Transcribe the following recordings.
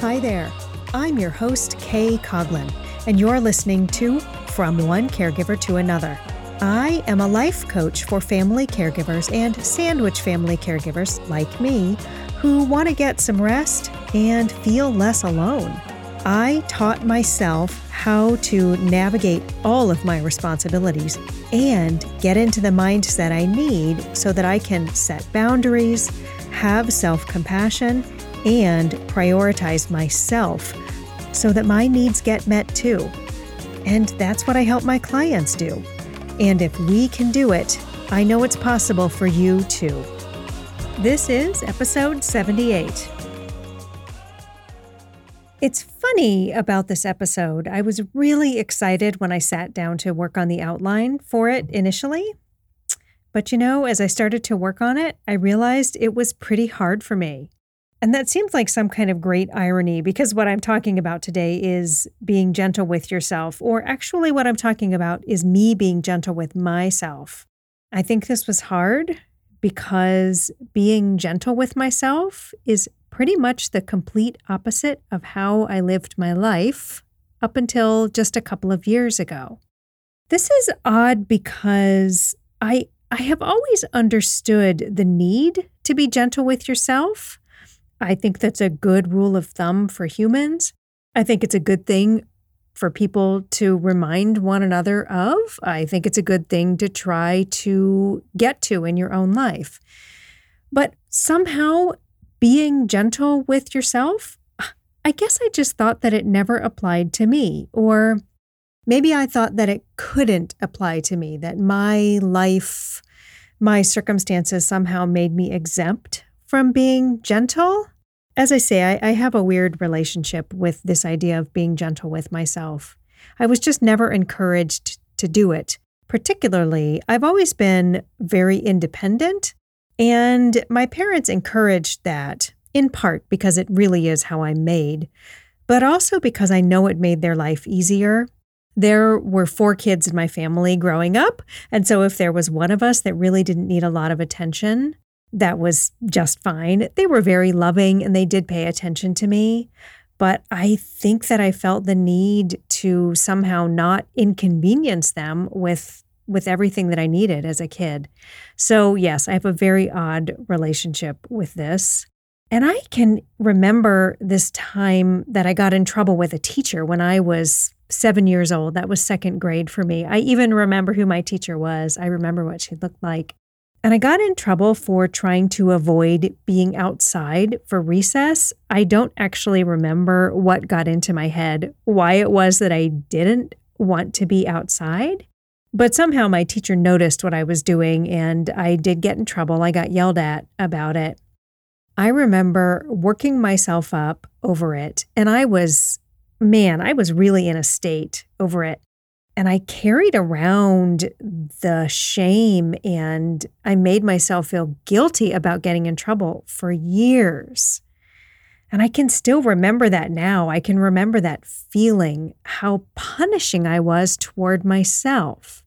Hi there. I'm your host, Kay Coughlin, and you're listening to From One Caregiver to Another. I am a life coach for family caregivers and sandwich family caregivers like me who want to get some rest and feel less alone. I taught myself how to navigate all of my responsibilities and get into the mindset I need so that I can set boundaries, have self compassion, and prioritize myself so that my needs get met too. And that's what I help my clients do. And if we can do it, I know it's possible for you too. This is episode 78. It's funny about this episode. I was really excited when I sat down to work on the outline for it initially. But you know, as I started to work on it, I realized it was pretty hard for me. And that seems like some kind of great irony because what I'm talking about today is being gentle with yourself, or actually, what I'm talking about is me being gentle with myself. I think this was hard because being gentle with myself is pretty much the complete opposite of how I lived my life up until just a couple of years ago. This is odd because I I have always understood the need to be gentle with yourself. I think that's a good rule of thumb for humans. I think it's a good thing for people to remind one another of. I think it's a good thing to try to get to in your own life. But somehow being gentle with yourself, I guess I just thought that it never applied to me. Or maybe I thought that it couldn't apply to me, that my life, my circumstances somehow made me exempt from being gentle. As I say, I, I, have a weird relationship with this idea of being gentle with myself. I was just never encouraged to do it. Particularly, I've always been very independent and my parents encouraged that, in part because it really is how I'm made, but also because I know it made their life easier. There were four kids in my family growing up. And so if there was one of us that really didn't need a lot of attention, that was just fine. They were very loving and they did pay attention to me. But I think that I felt the need to somehow not inconvenience them with with everything that I needed as a kid. So, yes, I have a very odd relationship with this. And I can remember this time that I got in trouble with a teacher when I was seven years old. That was second grade for me. I even remember who my teacher was, I remember what she looked like. And I got in trouble for trying to avoid being outside for recess. I don't actually remember what got into my head, why it was that I didn't want to be outside. But somehow my teacher noticed what I was doing and I did get in trouble. I got yelled at about it. I remember working myself up over it. And I was, man, I was really in a state over it. And I carried around the shame and I made myself feel guilty about getting in trouble for years. And I can still remember that now. I can remember that feeling, how punishing I was toward myself.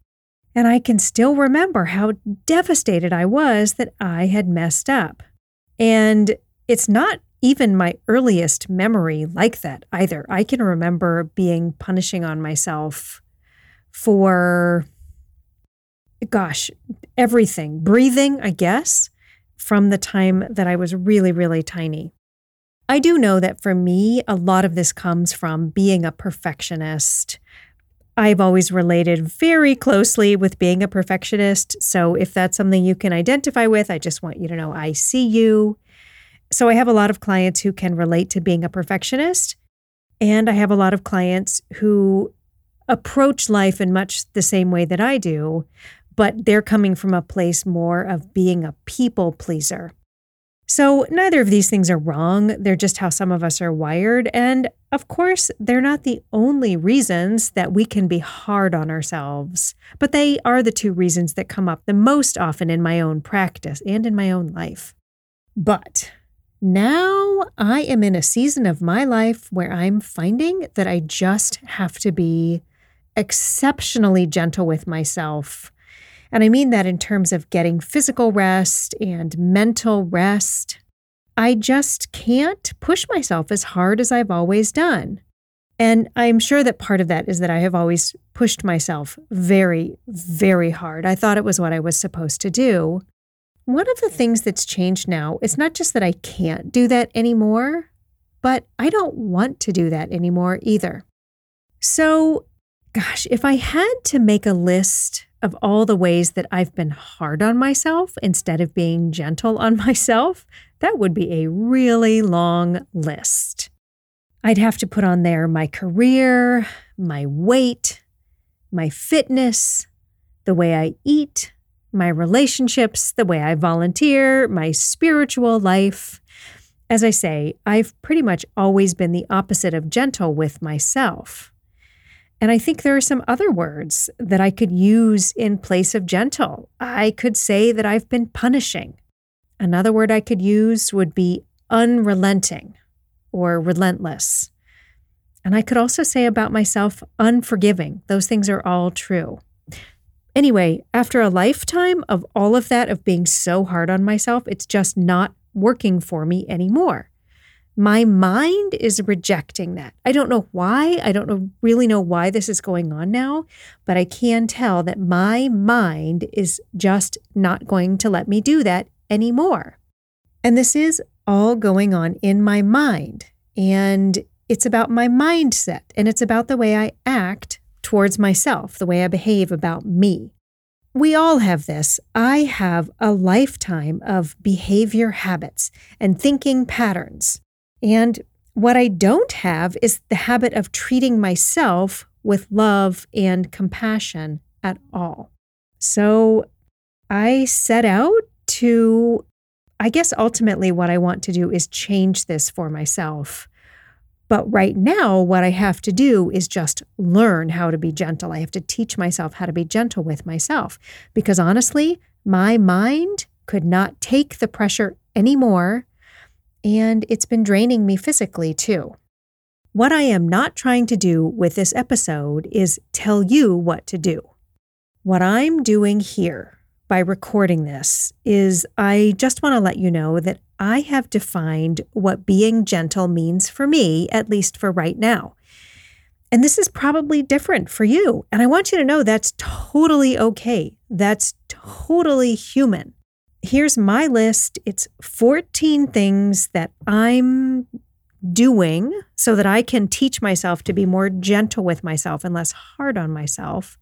And I can still remember how devastated I was that I had messed up. And it's not even my earliest memory like that either. I can remember being punishing on myself for, gosh, everything, breathing, I guess, from the time that I was really, really tiny. I do know that for me, a lot of this comes from being a perfectionist. I've always related very closely with being a perfectionist. So if that's something you can identify with, I just want you to know I see you. So I have a lot of clients who can relate to being a perfectionist. And I have a lot of clients who approach life in much the same way that I do, but they're coming from a place more of being a people pleaser. So, neither of these things are wrong. They're just how some of us are wired. And of course, they're not the only reasons that we can be hard on ourselves, but they are the two reasons that come up the most often in my own practice and in my own life. But now I am in a season of my life where I'm finding that I just have to be exceptionally gentle with myself and I mean that in terms of getting physical rest and mental rest. I just can't push myself as hard as I've always done. And I'm sure that part of that is that I have always pushed myself very, very hard. I thought it was what I was supposed to do. One of the things that's changed now is not just that I can't do that anymore, but I don't want to do that anymore either. So, gosh, if I had to make a list of all the ways that I've been hard on myself instead of being gentle on myself, that would be a really long list. I'd have to put on there my career, my weight, my fitness, the way I eat, my relationships, the way I volunteer, my spiritual life. As I say, I've pretty much always been the opposite of gentle with myself. And I think there are some other words that I could use in place of gentle. I could say that I've been punishing. Another word I could use would be unrelenting or relentless. And I could also say about myself, unforgiving. Those things are all true. Anyway, after a lifetime of all of that, of being so hard on myself, it's just not working for me anymore my mind is rejecting that. I don't know why. I don't know, really know why this is going on now, but I can tell that my mind is just not going to let me do that anymore. And this is all going on in my mind. And it's about my mindset and it's about the way I act towards myself, the way I behave about me. We all have this. I have a lifetime of behavior habits and thinking patterns and what I don't have is the habit of treating myself with love and compassion at all. So I set out to, I guess ultimately what I want to do is change this for myself. But right now, what I have to do is just learn how to be gentle. I have to teach myself how to be gentle with myself because honestly, my mind could not take the pressure anymore and it's been draining me physically too. What I am not trying to do with this episode is tell you what to do. What I'm doing here by recording this is I just want to let you know that I have defined what being gentle means for me, at least for right now. And this is probably different for you. And I want you to know that's totally okay. That's totally human here's my list. It's 14 things that I'm doing so that I can teach myself to be more gentle with myself and less hard on myself.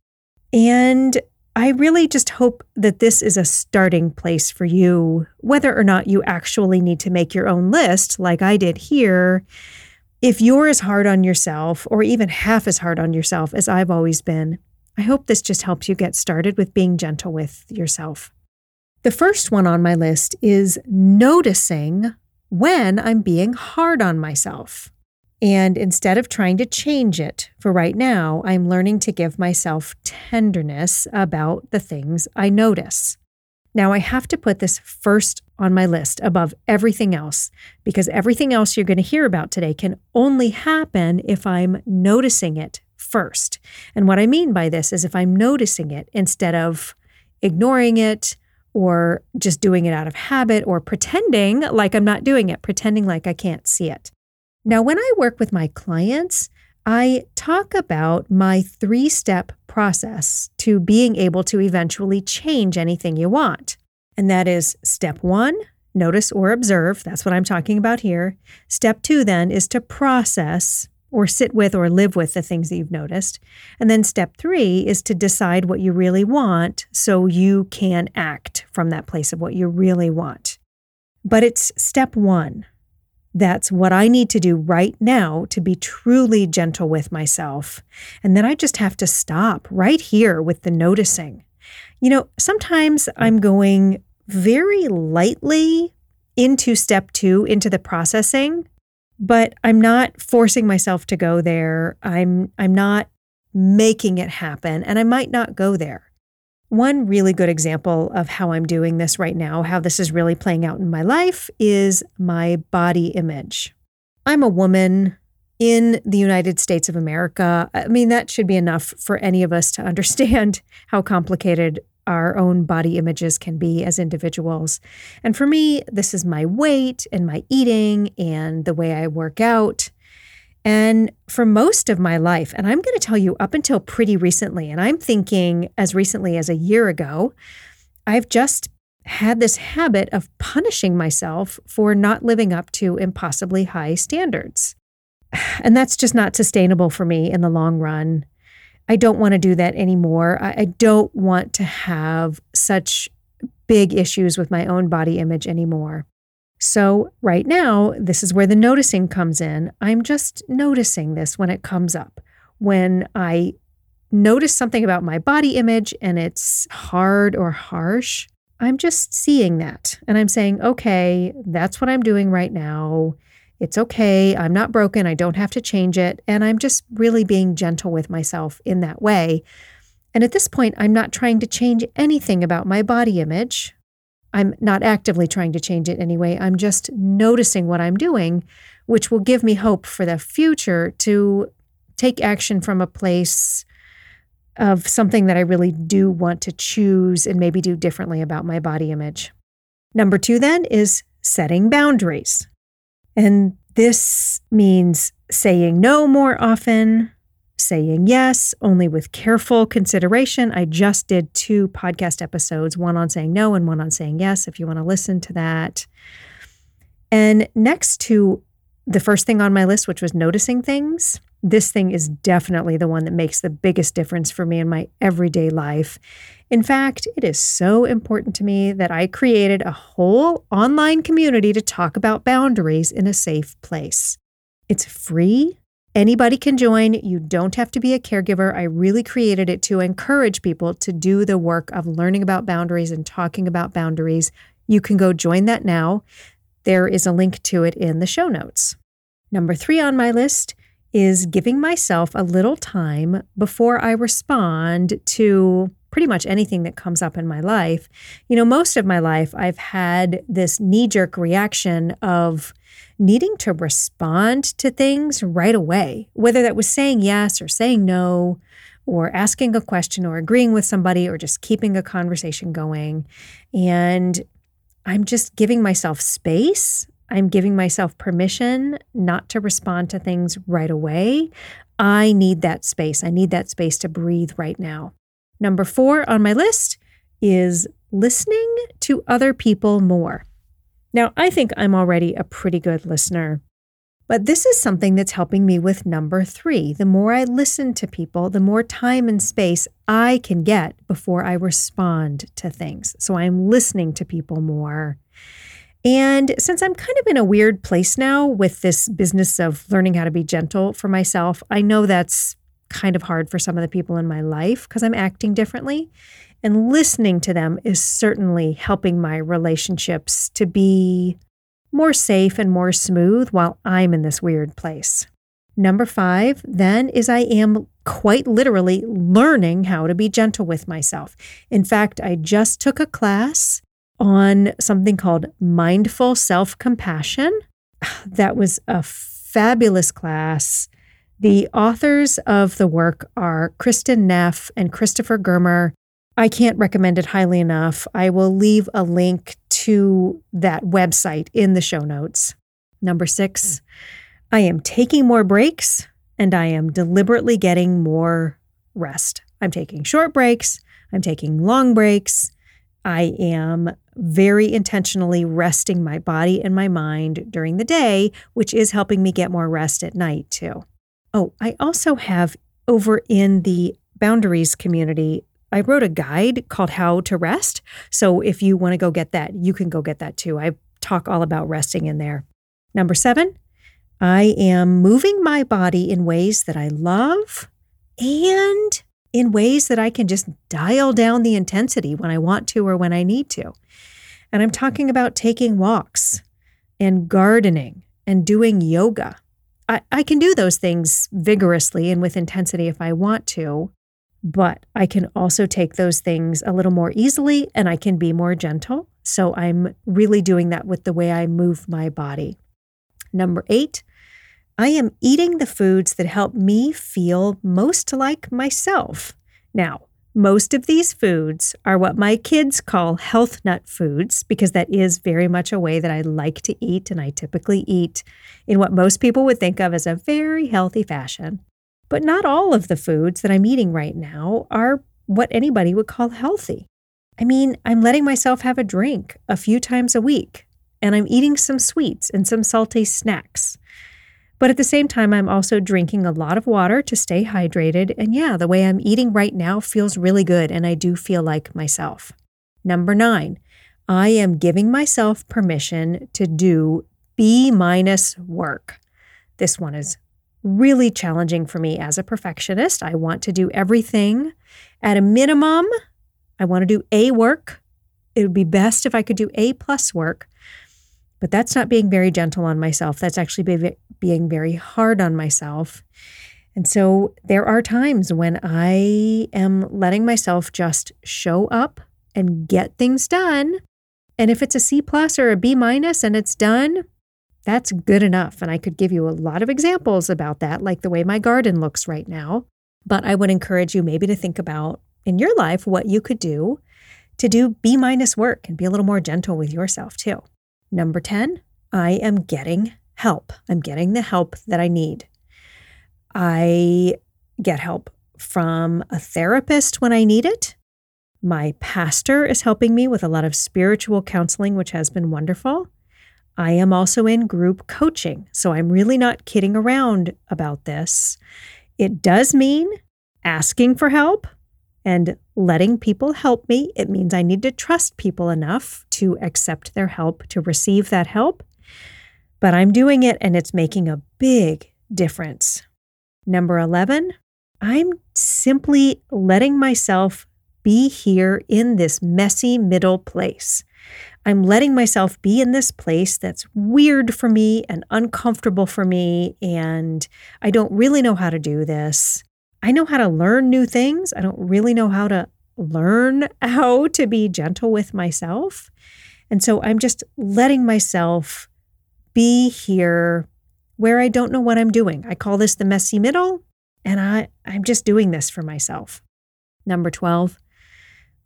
And I really just hope that this is a starting place for you, whether or not you actually need to make your own list like I did here. If you're as hard on yourself, or even half as hard on yourself as I've always been, I hope this just helps you get started with being gentle with yourself. The first one on my list is noticing when I'm being hard on myself. And instead of trying to change it for right now, I'm learning to give myself tenderness about the things I notice. Now, I have to put this first on my list above everything else because everything else you're going to hear about today can only happen if I'm noticing it first. And what I mean by this is if I'm noticing it instead of ignoring it or just doing it out of habit or pretending like I'm not doing it, pretending like I can't see it. Now, when I work with my clients, I talk about my three step process to being able to eventually change anything you want. And that is step one, notice or observe. That's what I'm talking about here. Step two, then, is to process or sit with or live with the things that you've noticed. And then step three is to decide what you really want so you can act from that place of what you really want. But it's step one. That's what I need to do right now to be truly gentle with myself. And then I just have to stop right here with the noticing. You know, sometimes I'm going very lightly into step two, into the processing, but I'm not forcing myself to go there. I'm I'm not making it happen and I might not go there. One really good example of how I'm doing this right now, how this is really playing out in my life is my body image. I'm a woman in the United States of America. I mean, that should be enough for any of us to understand how complicated our own body images can be as individuals. And for me, this is my weight and my eating and the way I work out. And for most of my life, and I'm going to tell you up until pretty recently, and I'm thinking as recently as a year ago, I've just had this habit of punishing myself for not living up to impossibly high standards. And that's just not sustainable for me in the long run. I don't want to do that anymore. I, I don't want to have such big issues with my own body image anymore. So, right now, this is where the noticing comes in. I'm just noticing this when it comes up. When I notice something about my body image and it's hard or harsh, I'm just seeing that and I'm saying, okay, that's what I'm doing right now. It's okay. I'm not broken. I don't have to change it. And I'm just really being gentle with myself in that way. And at this point, I'm not trying to change anything about my body image. I'm not actively trying to change it anyway. I'm just noticing what I'm doing, which will give me hope for the future to take action from a place of something that I really do want to choose and maybe do differently about my body image. Number two, then, is setting boundaries. And this means saying no more often, saying yes only with careful consideration. I just did two podcast episodes, one on saying no and one on saying yes, if you want to listen to that. And next to the first thing on my list, which was noticing things, this thing is definitely the one that makes the biggest difference for me in my everyday life. In fact, it is so important to me that I created a whole online community to talk about boundaries in a safe place. It's free. Anybody can join. You don't have to be a caregiver. I really created it to encourage people to do the work of learning about boundaries and talking about boundaries. You can go join that now. There is a link to it in the show notes. Number three on my list is giving myself a little time before I respond to pretty much anything that comes up in my life. You know, most of my life, I've had this knee jerk reaction of needing to respond to things right away, whether that was saying yes or saying no, or asking a question or agreeing with somebody or just keeping a conversation going. And I'm just giving myself space I'm giving myself permission not to respond to things right away. I need that space. I need that space to breathe right now. Number four on my list is listening to other people more. Now, I think I'm already a pretty good listener, but this is something that's helping me with number three. The more I listen to people, the more time and space I can get before I respond to things. So I'm listening to people more. And since I'm kind of in a weird place now with this business of learning how to be gentle for myself, I know that's kind of hard for some of the people in my life because I'm acting differently. And listening to them is certainly helping my relationships to be more safe and more smooth while I'm in this weird place. Number five, then, is I am quite literally learning how to be gentle with myself. In fact, I just took a class on something called mindful self compassion. That was a fabulous class. The authors of the work are Kristin Neff and Christopher Germer. I can't recommend it highly enough. I will leave a link to that website in the show notes. Number six, I am taking more breaks and I am deliberately getting more rest. I'm taking short breaks, I'm taking long breaks. I am very intentionally resting my body and my mind during the day, which is helping me get more rest at night too. Oh, I also have over in the boundaries community, I wrote a guide called How to Rest. So if you want to go get that, you can go get that too. I talk all about resting in there. Number seven, I am moving my body in ways that I love and in ways that I can just dial down the intensity when I want to or when I need to. And I'm talking about taking walks and gardening and doing yoga. I, I can do those things vigorously and with intensity if I want to, but I can also take those things a little more easily and I can be more gentle. So I'm really doing that with the way I move my body. Number eight, I am eating the foods that help me feel most like myself. Now, Most of these foods are what my kids call health nut foods because that is very much a way that I like to eat and I typically eat in what most people would think of as a very healthy fashion. But not all of the foods that I'm eating right now are what anybody would call healthy. I mean, I'm letting myself have a drink a few times a week, and I'm eating some sweets and some salty snacks. But at the same time, I'm also drinking a lot of water to stay hydrated. And yeah, the way I'm eating right now feels really good, and I do feel like myself. Number nine, I am giving myself permission to do B minus work. This one is really challenging for me as a perfectionist. I want to do everything at a minimum. I want to do A work. It would be best if I could do A plus work. But that's not being very gentle on myself. That's actually being very hard on myself. And so there are times when I am letting myself just show up and get things done. And if it's a C plus or a B minus and it's done, that's good enough. And I could give you a lot of examples about that, like the way my garden looks right now. But I would encourage you maybe to think about in your life what you could do to do B minus work and be a little more gentle with yourself too. Number 10, I am getting help. I'm getting the help that I need. I get help from a therapist when I need it. My pastor is helping me with a lot of spiritual counseling, which has been wonderful. I am also in group coaching, so I'm really not kidding around about this. It does mean asking for help and letting people help me. It means I need to trust people enough to accept their help, to receive that help. But I'm doing it and it's making a big difference. Number 11, I'm simply letting myself be here in this messy middle place. I'm letting myself be in this place that's weird for me and uncomfortable for me. And I don't really know how to do this. I know how to learn new things. I don't really know how to learn how to be gentle with myself. And so I'm just letting myself be here where I don't know what I'm doing. I call this the messy middle, and I, I'm just doing this for myself. Number 12,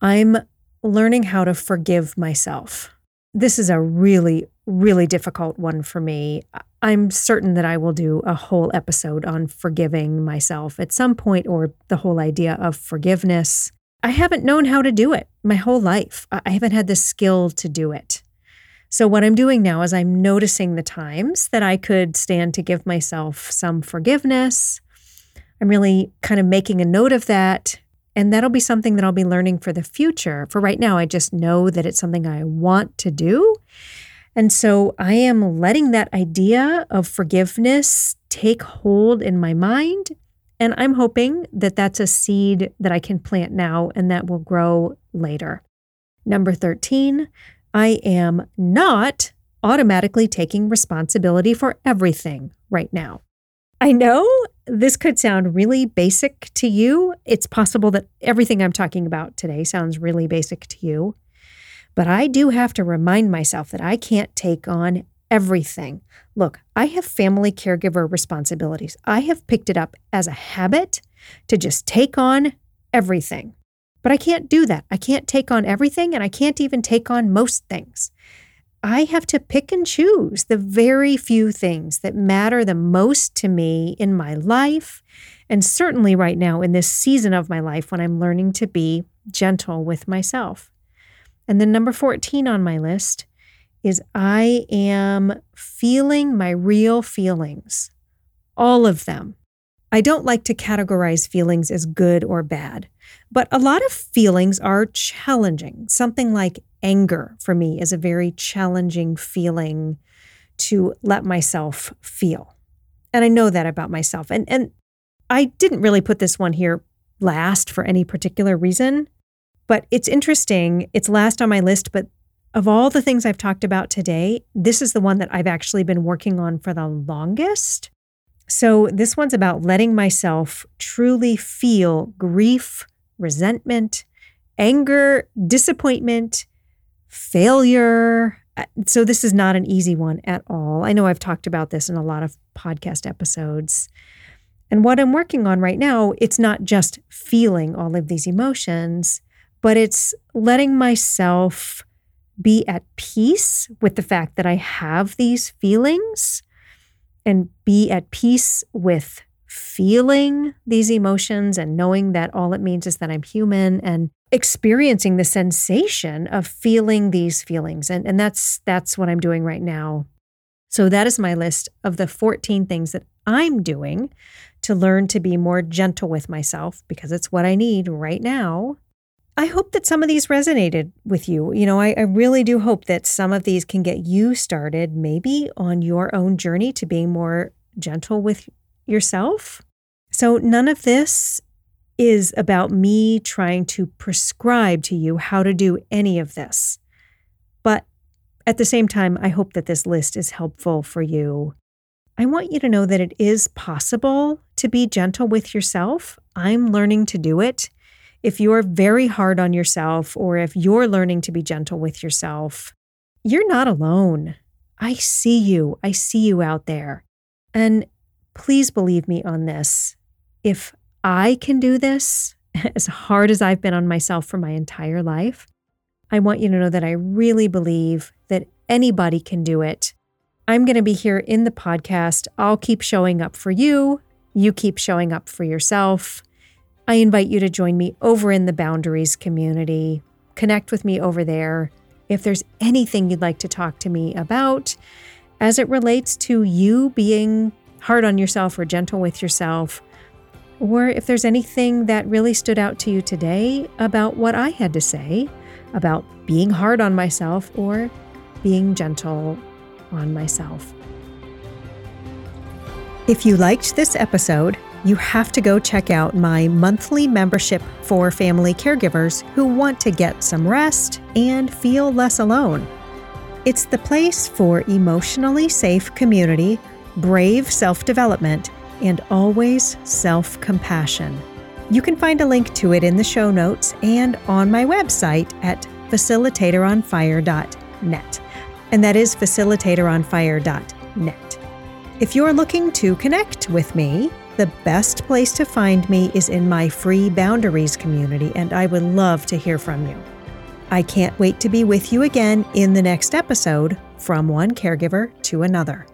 I'm learning how to forgive myself. This is a really, really difficult one for me. I'm certain that I will do a whole episode on forgiving myself at some point or the whole idea of forgiveness. I haven't known how to do it my whole life. I haven't had the skill to do it. So, what I'm doing now is I'm noticing the times that I could stand to give myself some forgiveness. I'm really kind of making a note of that and that'll be something that I'll be learning for the future. For right now, I just know that it's something I want to do. And so I am letting that idea of forgiveness take hold in my mind. And I'm hoping that that's a seed that I can plant now and that will grow later. Number 13, I am not automatically taking responsibility for everything right now. I know this could sound really basic to you. It's possible that everything I'm talking about today sounds really basic to you. But I do have to remind myself that I can't take on everything. Look, I have family caregiver responsibilities. I have picked it up as a habit to just take on everything. But I can't do that. I can't take on everything, and I can't even take on most things. I have to pick and choose the very few things that matter the most to me in my life. And certainly right now in this season of my life when I'm learning to be gentle with myself. And then number 14 on my list is I am feeling my real feelings, all of them. I don't like to categorize feelings as good or bad, but a lot of feelings are challenging. Something like anger for me is a very challenging feeling to let myself feel. And I know that about myself. And and I didn't really put this one here last for any particular reason, but it's interesting. It's last on my list, but of all the things I've talked about today, this is the one that I've actually been working on for the longest. So, this one's about letting myself truly feel grief, resentment, anger, disappointment, failure. Uh, so, this is not an easy one at all. I know I've talked about this in a lot of podcast episodes. And what I'm working on right now, it's not just feeling all of these emotions, but it's letting myself be at peace with the fact that I have these feelings and be at peace with feeling these emotions and knowing that all it means is that I'm human and experiencing the sensation of feeling these feelings. And, and that's that's what I'm doing right now. So that is my list of the 14 things that I'm doing to learn to be more gentle with myself because it's what I need right now. I hope that some of these resonated with you. You know, I, I, really do hope that some of these can get you started, maybe on your own journey to being more gentle with yourself. So, none of this is about me trying to prescribe to you how to do any of this. But at the same time, I hope that this list is helpful for you. I want you to know that it is possible to be gentle with yourself. I'm learning to do it. If you're very hard on yourself, or if you're learning to be gentle with yourself, you're not alone. I see you. I see you out there. And please believe me on this. If I can do this, as hard as I've been on myself for my entire life, I want you to know that I really believe that anybody can do it. I'm going to be here in the podcast. I'll keep showing up for you. You keep showing up for yourself. I invite you to join me over in the Boundaries community. Connect with me over there. If there's anything you'd like to talk to me about as it relates to you being hard on yourself or gentle with yourself, or if there's anything that really stood out to you today about what I had to say about being hard on myself or being gentle on myself. If you liked this episode, you have to go check out my monthly membership for family caregivers who want to get some rest and feel less alone. It's the place for emotionally safe community, brave self development, and always self compassion. You can find a link to it in the show notes and on my website at facilitatoronfire.net. And that is facilitatoronfire.net. If you're looking to connect with me, the best place to find me is in my free boundaries community, and I would love to hear from you. I can't wait to be with you again in the next episode from one caregiver to another.